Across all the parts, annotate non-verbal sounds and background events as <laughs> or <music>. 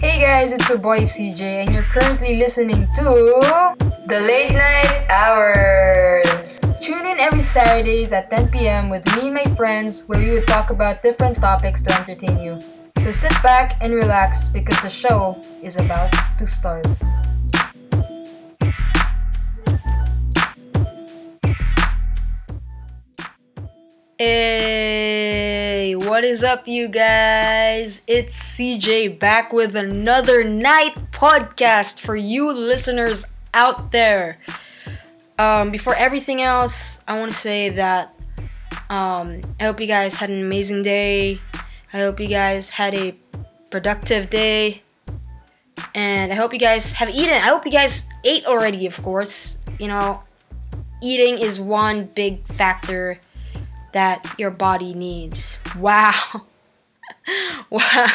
Hey guys, it's your boy CJ, and you're currently listening to The Late Night Hours. Tune in every Saturdays at 10 p.m. with me and my friends, where we would talk about different topics to entertain you. So sit back and relax because the show is about to start. Hey, what is up, you guys? It's CJ back with another night podcast for you listeners out there. Um, before everything else, I want to say that um, I hope you guys had an amazing day. I hope you guys had a productive day. And I hope you guys have eaten. I hope you guys ate already, of course. You know, eating is one big factor that your body needs. Wow. <laughs> wow.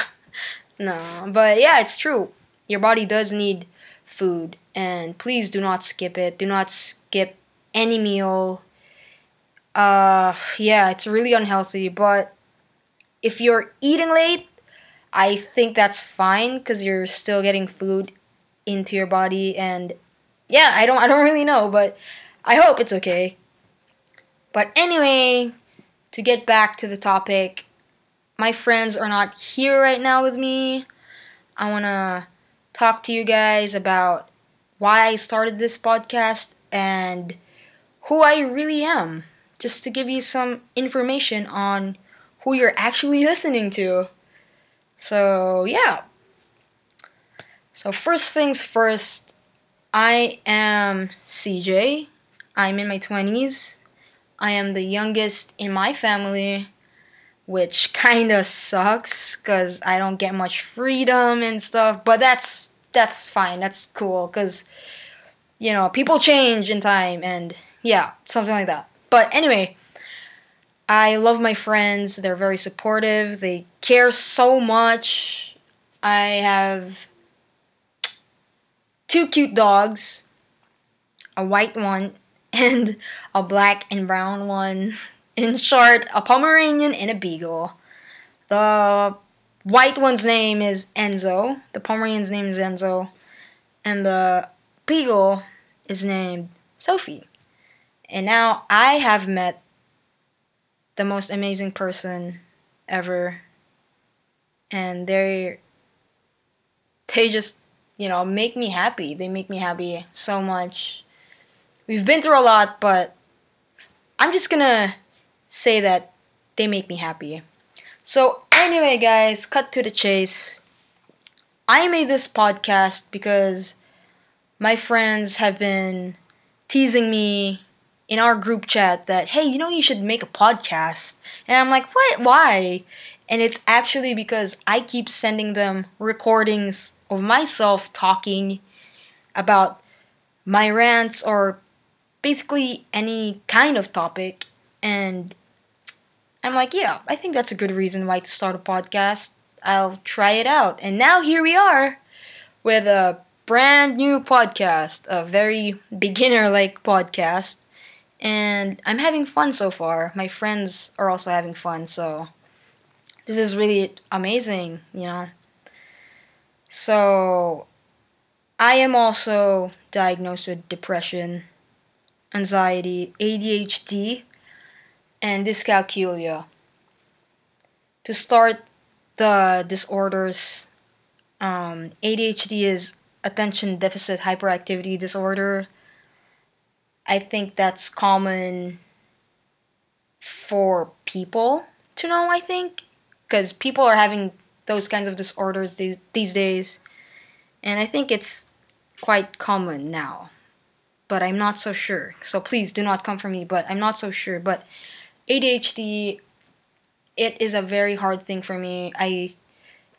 No, but yeah, it's true. Your body does need food, and please do not skip it. Do not skip any meal. Uh, yeah, it's really unhealthy, but if you're eating late, I think that's fine because you're still getting food into your body, and yeah, I don't, I don't really know, but I hope it's okay. But anyway, to get back to the topic, my friends are not here right now with me. I want to talk to you guys about why I started this podcast and who I really am, just to give you some information on who you're actually <laughs> listening to. So, yeah. So, first things first, I am CJ. I'm in my 20s. I am the youngest in my family, which <laughs> kind of sucks cuz I don't get much freedom and stuff, but that's that's fine. That's cool cuz you know, people change in time and yeah, something like that. But anyway, I love my friends. They're very supportive. They care so much. I have two cute dogs, a white one and a black and brown one. In short, a Pomeranian and a Beagle. The white one's name is Enzo. The Pomeranian's name is Enzo. And the Beagle is named Sophie. And now I have met the most amazing person ever. And they they just, you know, make me happy. They make me happy so much we've been through a lot, but I'm just gonna say that they make me happy. So, anyway, guys, cut to the chase. I made this podcast because my friends have been teasing me in our group chat that, hey, you know, you should make a podcast. And I'm like, what? Why? And it's actually because I keep sending them recordings of myself talking about my rants or basically any kind of topic. And I'm like, yeah, I think that's a good reason why to start a podcast. I'll try it out. And now here we are with a brand new podcast, a very <laughs> beginner like podcast. And I'm having fun so far. My friends are also having fun, so this is really amazing, you know. So, I am also diagnosed with depression anxiety, ADHD, and dyscalculia. To start the disorders, um, ADHD is attention deficit hyperactivity disorder. I think that's common for people to know, I think, because people are having those kinds of disorders these, these days, and I think it's quite common now but I'm not so sure. So please do not come for me, but I'm not so sure. But ADHD, it is a very hard thing for me. I,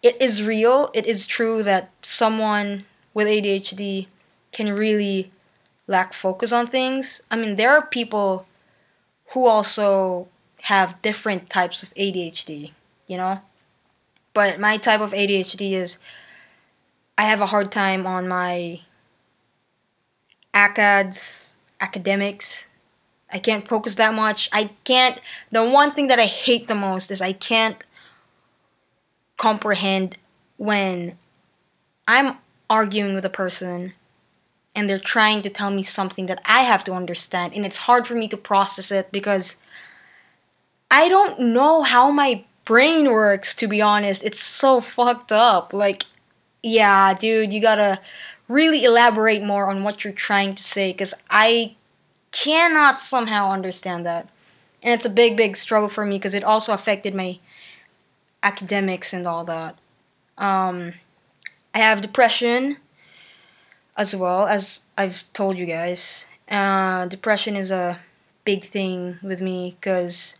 it is real. It is true that someone with ADHD can really lack focus on things. I mean, there are people who also have different types of ADHD, you know? But my type of ADHD is I have a hard time on my ACADS, academics. I can't focus that much. I can't. The one thing that I hate the most is I can't comprehend when I'm arguing with a person and they're trying to tell me something that I have to understand, and it's hard for me to process it because I don't know how my brain works, to be honest. It's so fucked up. Like, yeah, dude, you gotta really elaborate more on what you're trying to say because I cannot somehow understand that. And it's a big, big struggle for me because it also affected my academics and all that. Um, I have depression as well, as I've told you guys. Uh, depression is a big thing with me because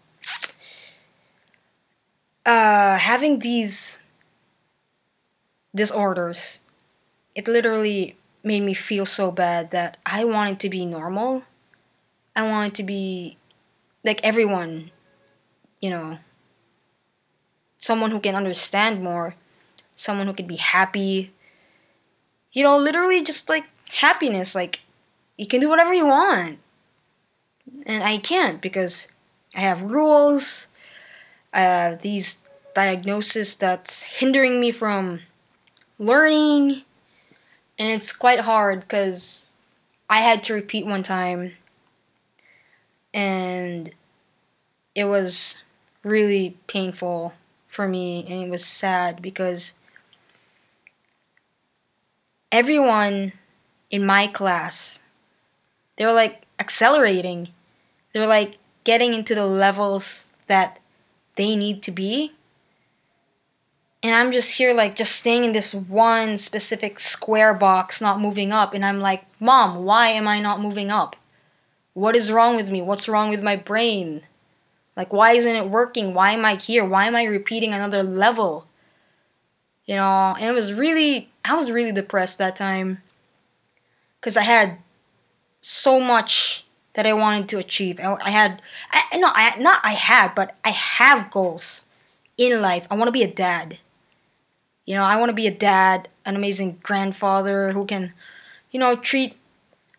uh, having these disorders, it literally made me feel so bad that I wanted to be normal. I wanted to be like everyone, you know, someone who can understand more, someone who can be happy. You know, literally just like happiness. Like, you can do whatever you want. And I can't because I have rules, uh, these diagnosis that's hindering me from learning and it's quite hard because i had to repeat one time and it was really painful for me and it was sad because everyone in my class they were like accelerating they were like getting into the levels that they need to be. And I'm just here, like, just staying in this one specific square box, not moving up. And I'm like, Mom, why am I not moving up? What is wrong with me? What's wrong with my brain? Like, why isn't it working? Why am I here? Why am I repeating another level? You know, and it was really, I was really depressed that time. Because I had so much that I wanted to achieve. I, had, I, no, I not I had, but I have goals in life. I want to be a dad. You know, I want to be a dad, an amazing grandfather who can, you know, treat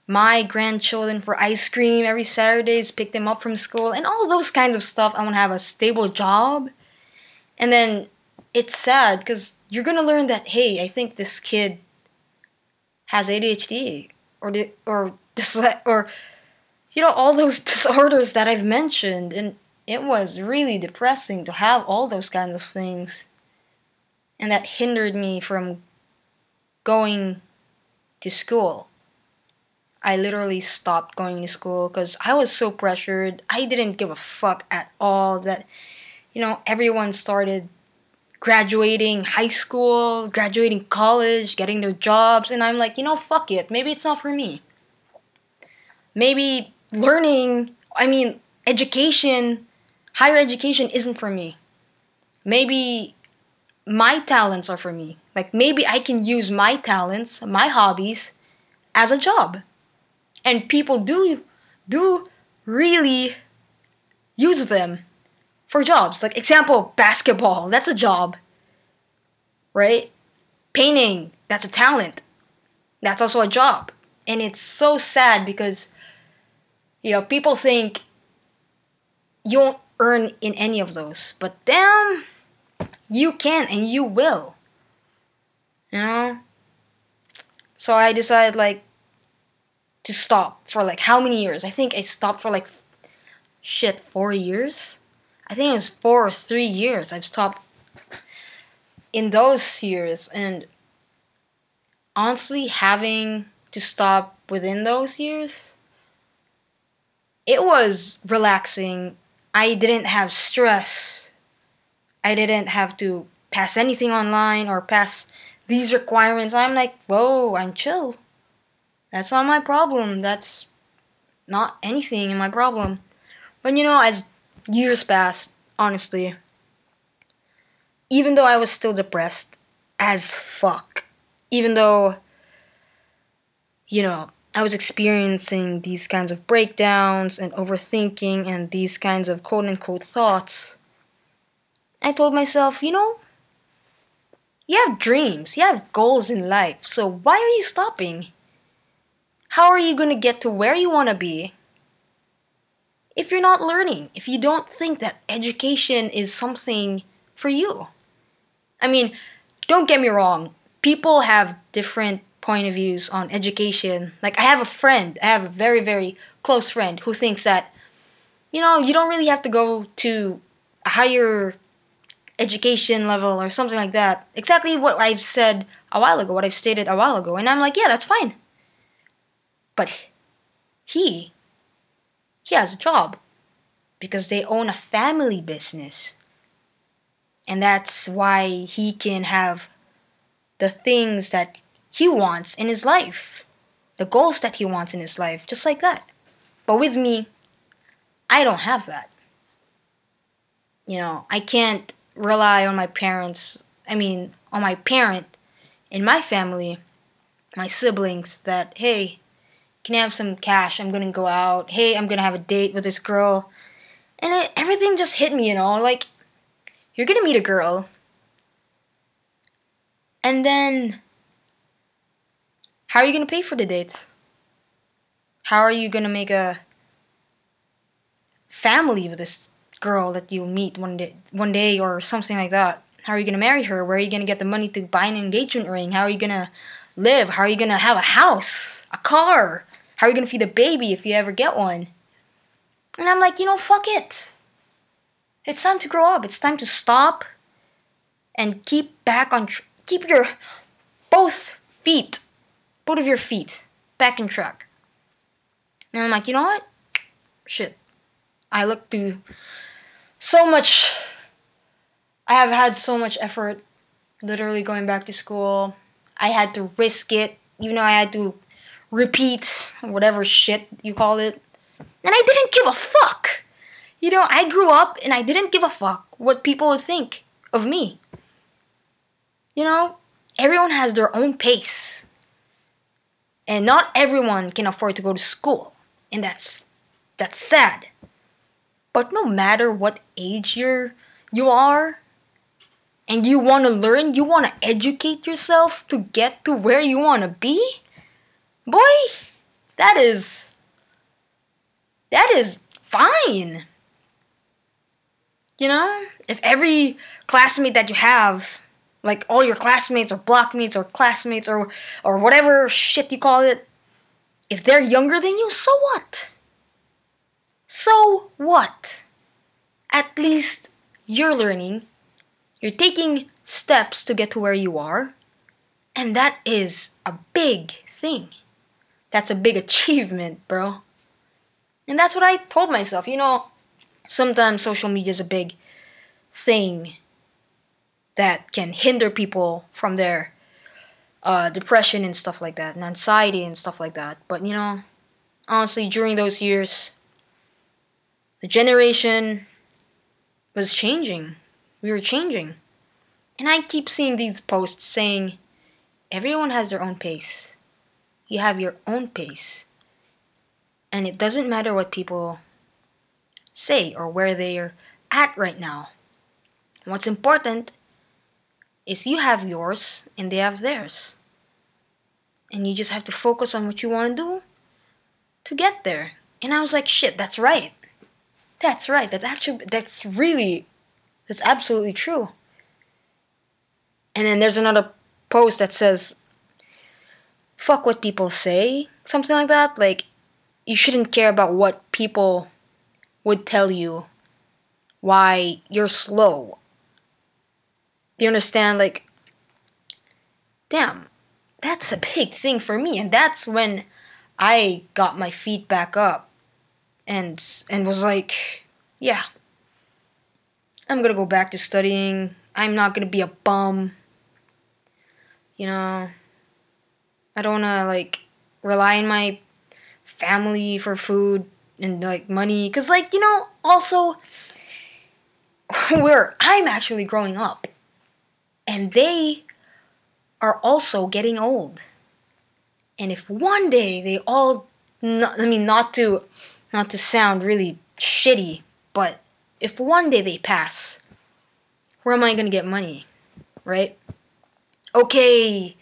my grandchildren for ice cream every Saturdays, pick them up from school, and all those kinds of stuff. I want to have a stable job. And then it's sad because you're going to learn that, hey, I think this kid has ADHD or, or, dysle- or you know, all those <laughs> disorders that I've mentioned. And it was really depressing to have all those kinds of things. And that hindered me from going to school. I literally stopped going to school because I was so pressured. I didn't give a fuck at all that, you know, everyone started graduating high school, graduating college, getting their jobs, and I'm like, you know, fuck it. Maybe it's not for me. Maybe learning, I mean, education, higher education isn't for me. Maybe my talents are for me. Like maybe I can use my talents, my hobbies as a job. And people do do really use them for jobs. Like example, basketball, that's a job. Right? Painting, that's a talent. That's also a job. And it's so sad because you know, people think you won't earn in any of those, but damn, you can and you will. You know? So I decided like to stop for like how many years? I think I stopped for like shit, four years? I think it's four or three years I've stopped in those years and honestly having to stop within those years it was relaxing. I didn't have stress. I didn't have to pass anything online or pass these requirements. I'm like, whoa, I'm chill. That's not my problem. That's not anything in my problem. But you know, as years passed, honestly, even though I was still depressed as fuck, even though, you know, I was experiencing these kinds of breakdowns and overthinking and these kinds of quote unquote thoughts, I told myself, you know, you have dreams, you have goals in life, so why are you stopping? How are you going to get to where you want to be if you're not learning, if you don't think that education is something for you? I mean, don't get me wrong, people have different point of views on education. Like I have a friend, I have a very very close friend who thinks that you know, you don't really have to go to a higher education level or something like that. Exactly what I've said a while ago, what I've stated a while ago. And I'm like, yeah, that's fine. But he he has a job because they own a family business. And that's why he can have the things that he wants in his life, the goals that he wants in his life, just like that. But with me, I don't have that. You know, I can't rely on my parents, I mean, on my parent in my family, my siblings, that, hey, can I have some cash? I'm gonna go out. Hey, I'm gonna have a date with this girl. And it, everything just hit me, you know, like, you're gonna meet a girl. And then, how are you gonna pay for the dates? How are you gonna make a family with this girl that you'll meet one day, one day or something like that? How are you gonna marry her? Where are you gonna get the money to buy an engagement ring? How are you gonna live? How are you gonna have a house, a car? How are you gonna feed a baby if you ever get one? And I'm like, you know, fuck it. It's time to grow up. It's time to stop and keep back on tr- keep your both feet, both of your feet back in track. And I'm like, you know what? Shit. I look through so much I have had so much effort literally going back to school. I had to risk it, even though I had to repeat whatever shit you call it. And I didn't give a fuck. You know, I grew up and I didn't give a fuck what people would think of me. You know, everyone has their own pace. And not everyone can afford to go to school. And that's that's sad. But no matter what age you're you are and you want to learn, you want to educate yourself to get to where you want to be, boy, that is that is fine. You know, if every classmate that you have, like all your classmates or blockmates or classmates or or whatever shit you call it, if they're younger than you, so what? So what? At least you're learning, you're taking steps to get to where you are, and that is a big thing. That's a big achievement, bro. And that's what I told myself. You know, sometimes social media is a big thing that can hinder people from their uh, depression and stuff like that, and anxiety and stuff like that. But you know, honestly, during those years, the generation was changing. We were changing. And I keep seeing these posts saying, everyone has their own pace. You have your own pace. And it doesn't matter what people say or where they're at right now. What's important is you have yours and they have theirs. And you just have to focus on what you want to do to get there. And I was like, shit, that's right. That's right. That's actually, that's really, that's absolutely true. And then there's another post that says, fuck what people say, something like that. Like, you shouldn't care about what people would tell you why you're slow. Do you understand? Like, damn, that's a big thing for me. And that's when I got my feet back up and and was like, yeah, I'm gonna go back to studying. I'm not gonna be a bum. You know, I don't wanna like rely on my family for food and like money. Because like you know also <laughs> where i'm actually growing up and they are also getting old. And if one day they all not, i mean not to not to sound really shitty but if one day they pass where am i to get money right okay,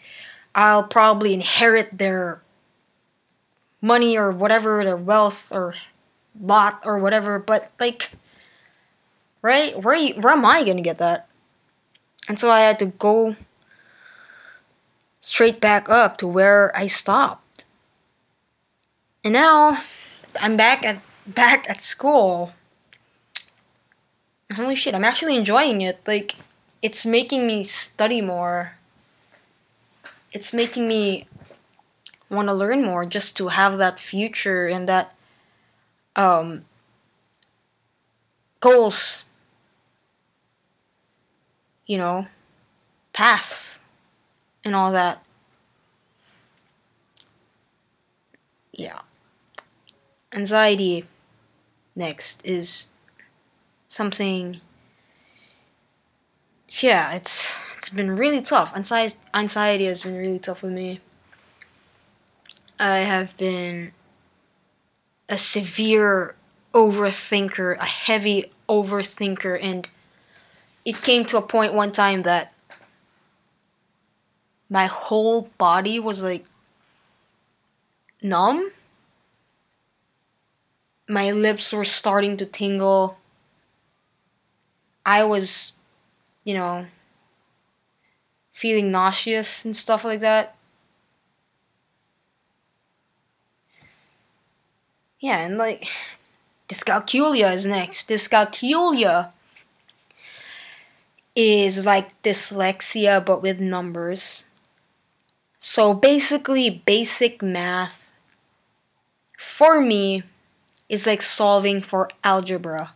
I'll probably inherit their money or whatever, their wealth or lot or whatever, but like, right? Where, where am I gonna get that? And so I had to go straight back up to where I stopped. And now I'm back at back at school. Holy shit, I'm actually enjoying it. Like it's making me study more. It's making me want to learn more just to have that future and that um goals you know pass and all that yeah anxiety next is something yeah it's it's been really tough anxiety anxiety has been really tough with me i have been a severe overthinker a heavy overthinker and it came to a point one time that my whole body was like numb. My lips were starting to tingle. I was, you know, feeling nauseous and stuff like that. Yeah, and like, dyscalculia is next. Dyscalculia is like dyslexia but with numbers. So basically, basic math for me is like solving for algebra.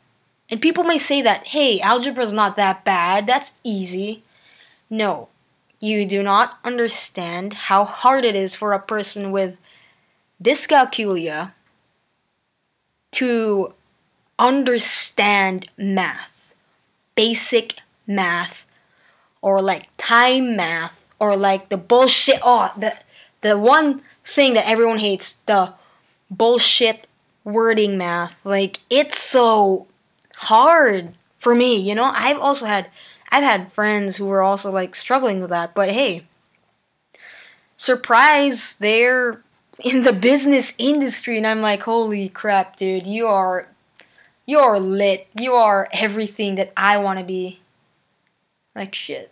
And people may say that, hey, algebra is not that bad, that's easy. No, you do not understand how hard it is for a person with dyscalculia to understand math, basic math, or like time math, or like the bullshit. Oh, the the one thing that everyone hates the bullshit wording math. Like it's so hard for me. You know, I've also had I've had friends who were also like struggling with that. But hey, surprise, they're <laughs> in the business industry, and I'm like, holy crap, dude, you are you're lit. You are everything that I want to be. Like shit.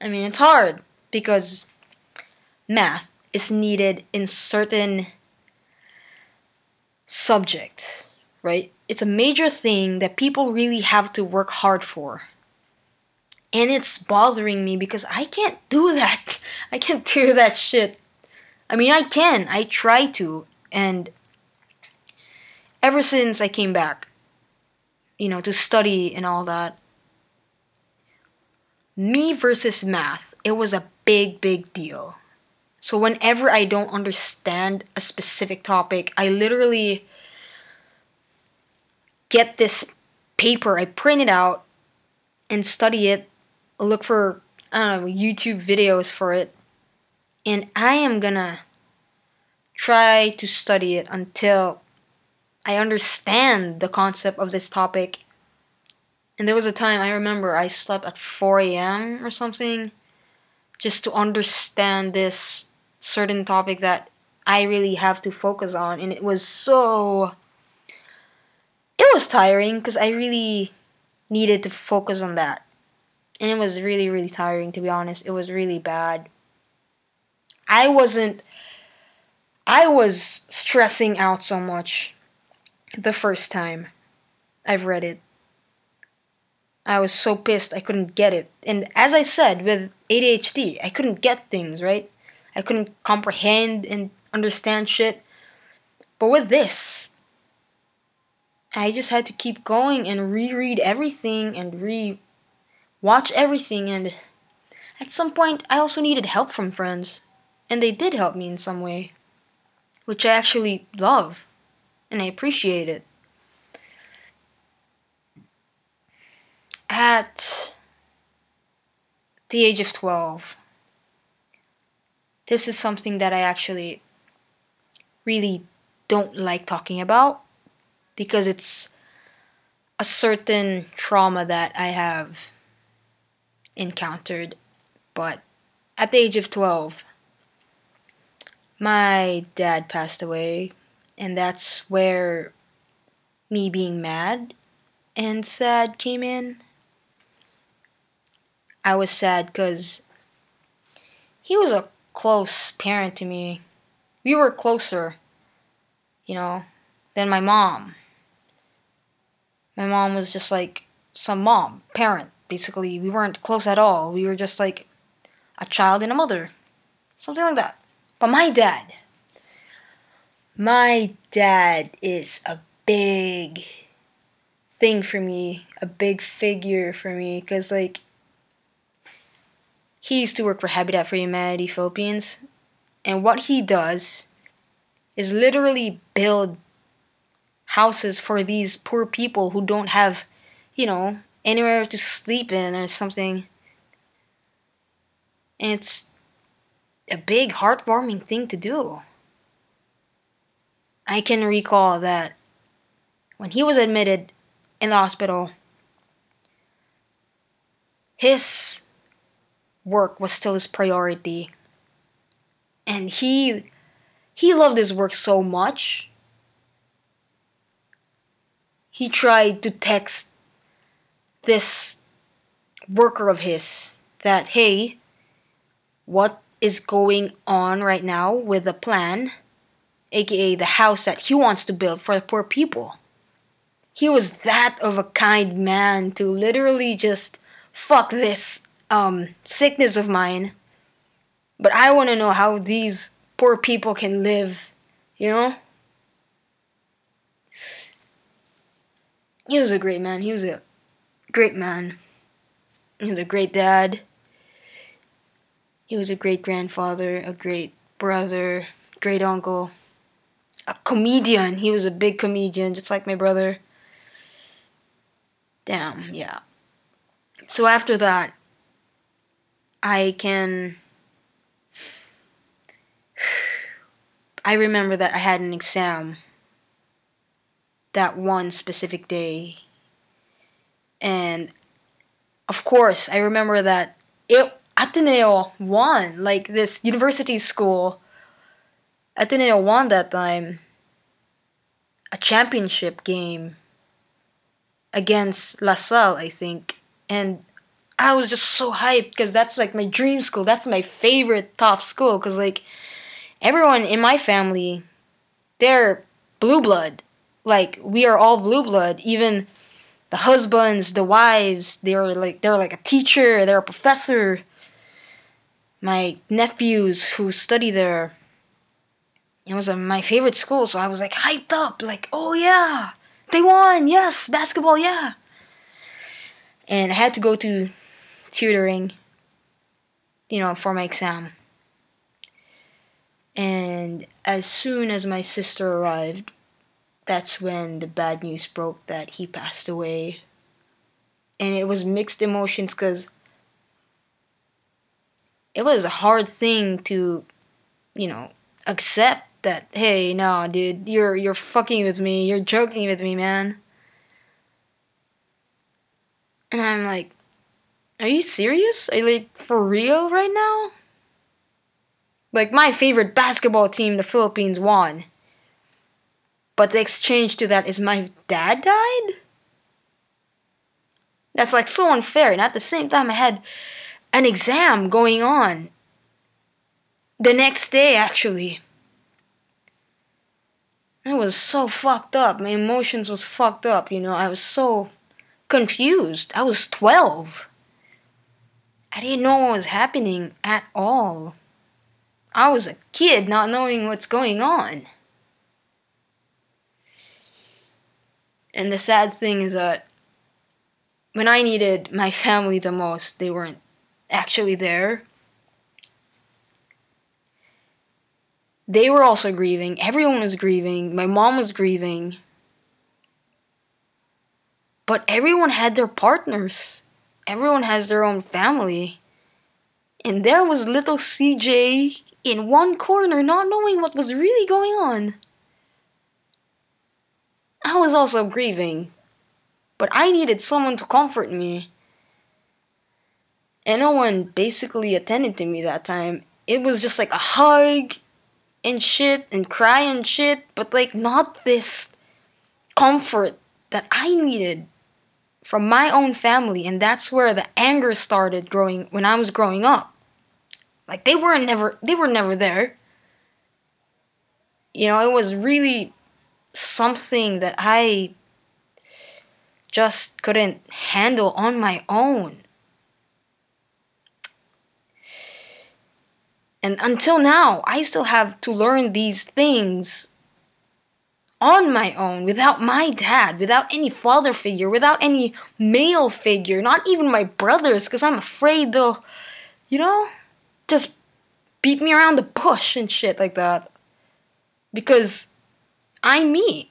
I mean, it's hard because math is needed in certain subjects, right? It's a major thing that people really have to work hard for. And it's bothering me because I can't do <laughs> that. I can't do that shit. I mean, I can. I try to. And ever since I came back, you know, to study and all that, me versus math, it was a big, big deal. So whenever I don't understand a specific topic, I literally get this paper, I print it out and study it, look for I don't know, YouTube videos for it, and I am gonna try to study it until I understand the concept of this topic and there was a time I remember I slept at 4 a.m. or something just to understand this certain topic that I really have to focus on. And it was so. It was tiring because I really needed to focus on that. And it was really, really tiring, to be honest. It was really bad. I wasn't. I was stressing out so much the first time I've read it. I was so pissed I couldn't get it. And as I said, with ADHD, I couldn't get things, right? I couldn't comprehend and understand shit. But with this, I just had to keep going and reread everything and re watch everything and at some point I also needed help from friends. And they did help me in some way. Which I actually love and I appreciate it. at the age of 12, this is something that I actually really don't like talking about because it's a certain trauma that I have encountered. But at the age of 12, my dad passed away, and that's where me being mad and sad came in. I was sad because he was a close parent to me. We were closer, you know, than my mom. My mom was just like some mom, parent, basically. We weren't close at all. We were just like a child and a mother. Something like that. But my dad, my dad is a big thing for me, a big figure for me, because, like, he used to work for Habitat for Humanity Philippines, and what he does is literally build houses for these poor people who don't have, you know, anywhere to sleep in or something. And it's a big, heartwarming thing to do. I can recall that when he was admitted in the hospital, his work was still his priority. And he he loved his work so much. He tried to text this worker of his that hey, what is going on right now with the plan, aka the house that he wants to build for the poor people. He was that of a kind man to literally just fuck this um, sickness of mine. But I want to know how these poor people can live, you know? He was a great man. He was a great man. He was a great dad. He was a great grandfather, a great brother, great uncle, a comedian. He was a big comedian, just like my brother. Damn, yeah. So after that, I can. I remember that I had an exam that one specific day. And of course, I remember that it Ateneo won, like this university school. Ateneo won that time a championship game against La Salle, I think. And I was just so hyped because that's like my dream school. That's my favorite top school because like everyone in my family, they're blue blood. Like we are all blue blood. Even the husbands, the wives, they're like they're like a teacher, they're a professor my nephews who study there. It was uh, my favorite school, so I was like hyped up, like, oh yeah, they won, yes, basketball, yeah. And I had to go to tutoring, you know, for my exam. And as soon as my sister arrived, that's when the bad news broke that he passed away. And it was mixed emotions because it was a hard thing to, you know, accept that hey, no, dude, you're you're fucking with me, you're joking with me, man. And I'm like, are you serious? Are you like for real right now? Like my favorite basketball team, the Philippines won. But the exchange to that is my dad died? That's like so unfair. And at the same time I had an exam going on. The next day, actually. I was so fucked up. My emotions was fucked up, you know. I was so confused. I was 12. I didn't know what was happening at all. I was a kid not knowing what's going on. And the sad thing is that when I needed my family the most, they weren't actually there. They were also grieving. Everyone was grieving. My mom was grieving. But everyone had their partners. Everyone has their own family. And there was little CJ in one corner, not knowing what was really going on. I was also grieving, but I needed someone to comfort me and no one basically attended to me that time. It was just like a hug and shit and cry and shit, but like not this comfort that I needed from my own family, and that's where the anger started growing when I was growing up. Like they were never they were never there. You know, it was really something that I just couldn't handle on my own. And until now, I still have to learn these things on my own without my dad, without any father figure, without any male figure, not even my brothers, because I'm afraid they'll, you know, just beat me around the bush and shit like that. Because I'm me.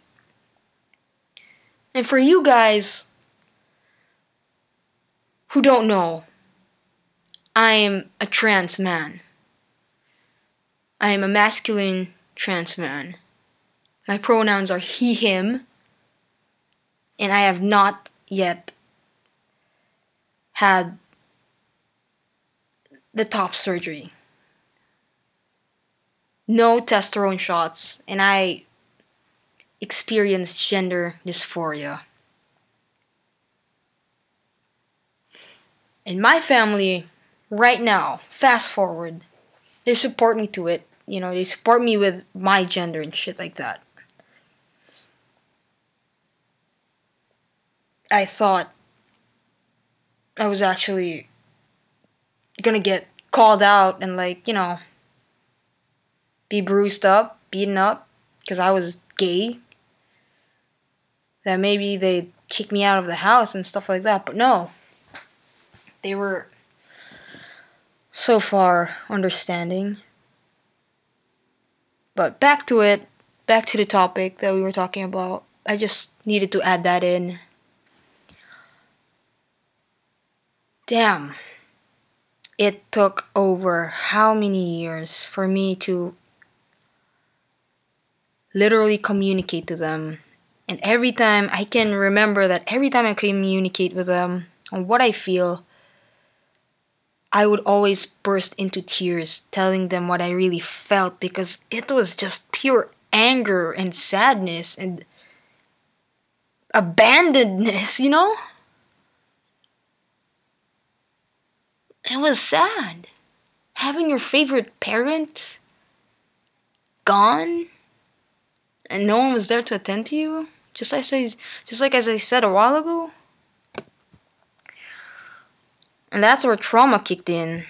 And for you guys who don't know, I'm a trans man. I am a masculine trans man. My pronouns are he, him, and I have not yet had the top surgery. No testosterone shots, and I experienced gender dysphoria. In my family, right now, fast forward, they support me to it. You know, they support me with my gender and shit like that. I thought I was actually gonna get called out and like, you know, be bruised up, beaten up because I was gay. That maybe they'd kick me out of the house and stuff like that, but no. They were so far understanding. But back to it, back to the topic that we were talking about. I just needed to add that in Damn. It took over how many years for me to literally communicate to them. And every time I can remember that every time I communicate with them on what I feel, I would always burst into tears telling them what I really felt because it was just pure anger and sadness and abandonedness, <laughs> you know? It was sad. Having your favorite parent gone and no one was there to attend to you. Just like I just like as I said a while ago. And that's where trauma kicked in.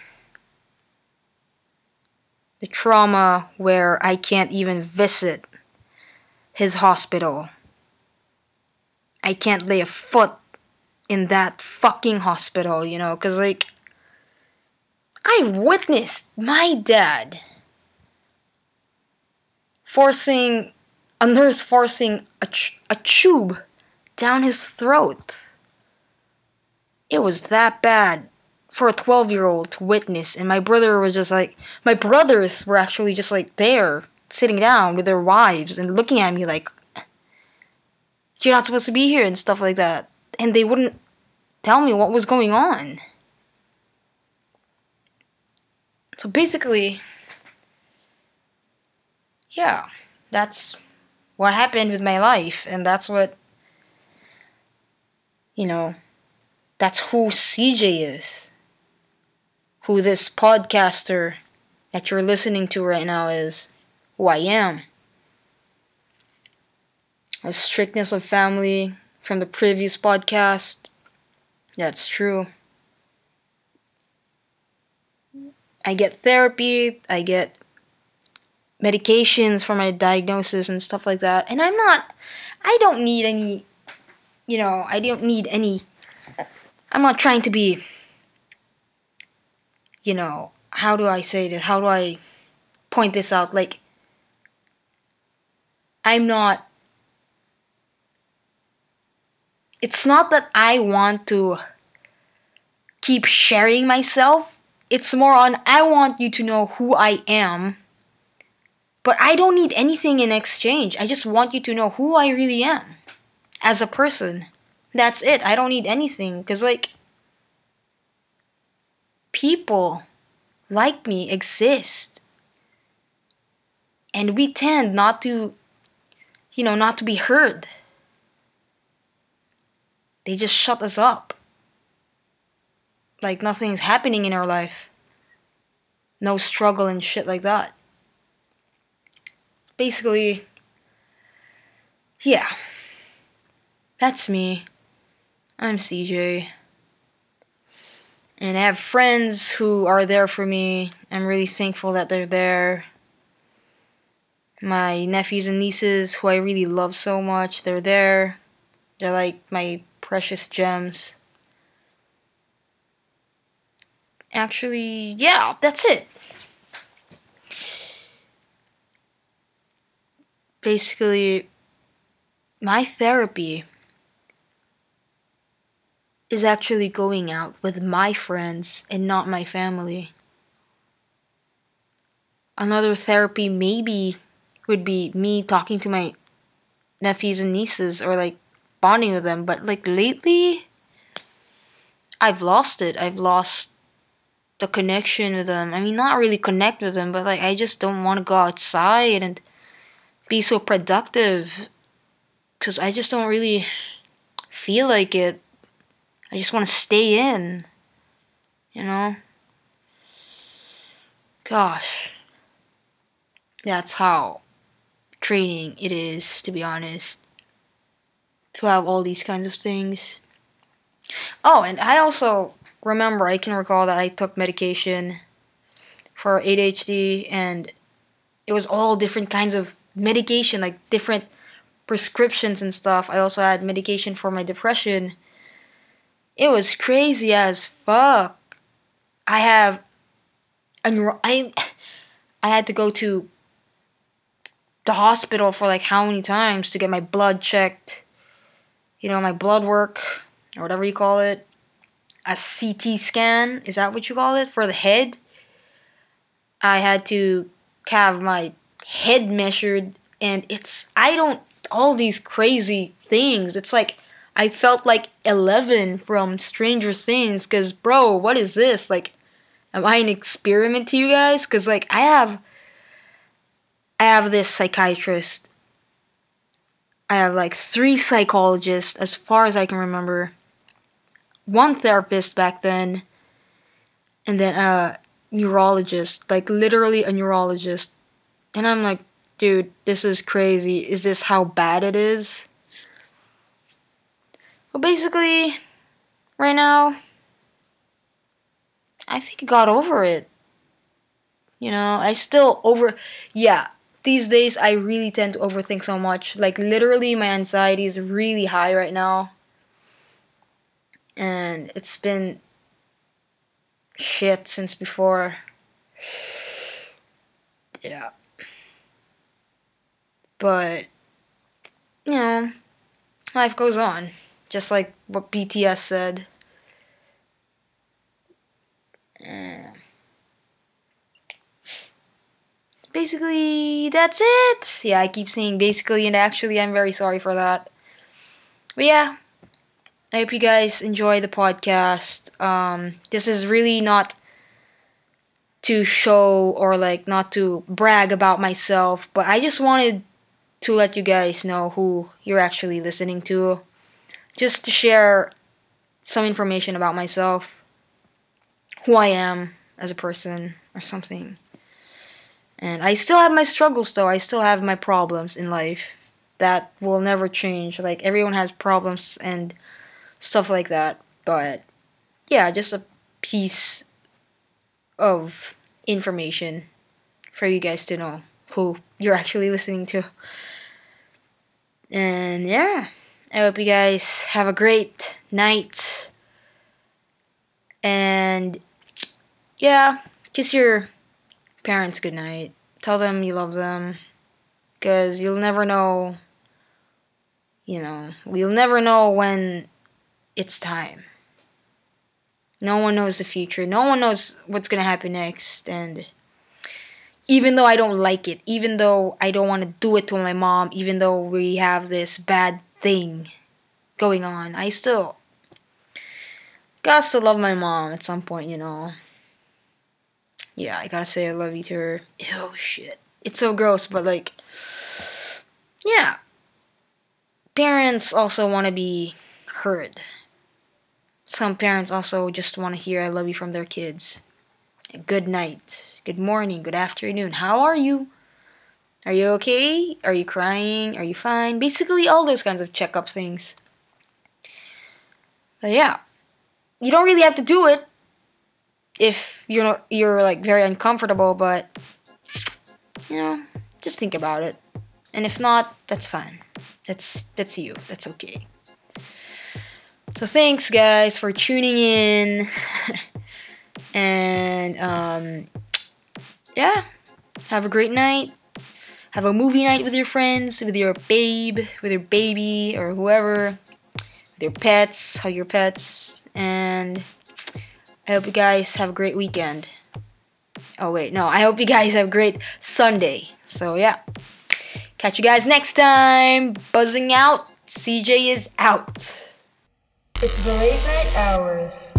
The trauma where I can't even visit his hospital. I can't lay a foot in that fucking hospital, you know, because, like, I witnessed my dad forcing a nurse forcing a, a tube down his throat. It was that bad for a 12 year old to witness, and my brother was just like, my brothers were actually just like there, sitting down with their wives and looking at me like, you're not supposed to be here and stuff like that. And they wouldn't tell me what was going on. So basically, yeah, that's what happened with my life, and that's what, you know, that's who CJ is. Who this podcaster that you're listening to right now is. Who I am. A strictness of family from the previous podcast. That's true. I get therapy, I get medications for my diagnosis and stuff like that. And I'm not, I don't need any, you know, I don't need any, I'm not trying to be, you know, how do I say this? How do I point this out? Like, I'm not, it's not that I want to keep sharing myself it's more on I want you to know who I am. But I don't need anything in exchange. I just want you to know who I really am as a person. That's it. I don't need anything cuz like people like me exist. And we tend not to you know, not to be heard. They just shut us up like nothing's happening in our life. no struggle and shit like that. Basically, yeah. That's me. I'm CJ. And I have friends who are there for me. I'm really thankful that they're there. My nephews and nieces, who I really love so much, they're there. They're like my precious gems. Actually, yeah, that's it. Basically, my therapy is actually going out with my friends and not my family. Another therapy maybe would be me talking to my nephews and nieces or like bonding with them, but like lately I've lost it. I've lost the connection with them. I mean, not really connect with them, but like I just don't want to go outside and be so productive because I just don't really feel like it. I just want to stay in. You know? Gosh. That's how training it is, to be honest. To have all these kinds of things. Oh, and I also remember, I can recall that I took medication for ADHD and it was all different kinds of medication, like different prescriptions and stuff. I also had medication for my depression. It was crazy as fuck. I have I I had to go to the hospital for like how many times to get my blood checked. You know, my blood work or whatever you call it. A CT scan, is that what you call it? For the head. I had to have my head measured and it's I don't all these crazy things. It's like I felt like Eleven from Stranger Things cuz bro, what is this? Like am I an experiment to you guys? Cuz like I have I have this psychiatrist. I have like three psychologists as far as I can remember. One therapist back then and then a neurologist, like literally a neurologist. And I'm like, dude, this is crazy. Is this how bad it is? Well, basically, right now, I think I got over it. You know, I still over. Yeah, these days I really tend to overthink so much. Like, literally, my anxiety is really high right now. And it's been shit since before. Yeah. But, you know, life goes on. Just like what BTS said. Basically, that's it. Yeah, I keep saying basically, and actually, I'm very sorry for that. But yeah, I hope you guys enjoy the podcast. Um, this is really not to show or like not to brag about myself, but I just wanted to let you guys know who you're actually listening to. Just to share some information about myself, who I am as a person, or something. And I still have my struggles though, I still have my problems in life that will never change. Like, everyone has problems and stuff like that. But, yeah, just a piece of information for you guys to know who you're actually listening to. And yeah, I hope you guys have a great night. And yeah, kiss your parents goodnight. Tell them you love them. Because you'll never know, you know, you'll never know when it's time. No one knows the future. No one knows what's going to happen next. And even though I don't like it, even though I don't want to do it to my mom, even though we have this bad thing going on, I still got to love my mom at some point, you know. Yeah, I gotta say I love you to her. Oh shit. It's so gross, but like, yeah. Parents also want to be heard. Some parents also just want to hear I love you from their kids. good night, good morning, good afternoon. How are you? Are you okay? Are you crying? Are you fine? Basically, all those kinds of checkup things. But yeah, you don't really have to do it if you're not, you're like very uncomfortable, but you know, just think about it. And if not, that's fine. That's that's you. That's okay. So thanks guys for tuning in. <laughs> and um yeah, have a great night. Have a movie night with your friends, with your babe, with your baby or whoever, with your pets, hug your pets and I hope you guys have a great weekend. Oh wait, no, I hope you guys have a great Sunday. So yeah. Catch you guys next time. Buzzing out. CJ is out. It's the late night hours.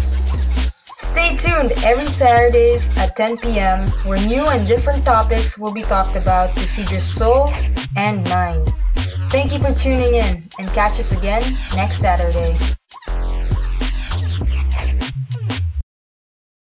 Stay tuned every Saturdays at 10 p.m. where new and different topics will be talked about to feed your soul and mind. Thank you for tuning in and catch us again next Saturday.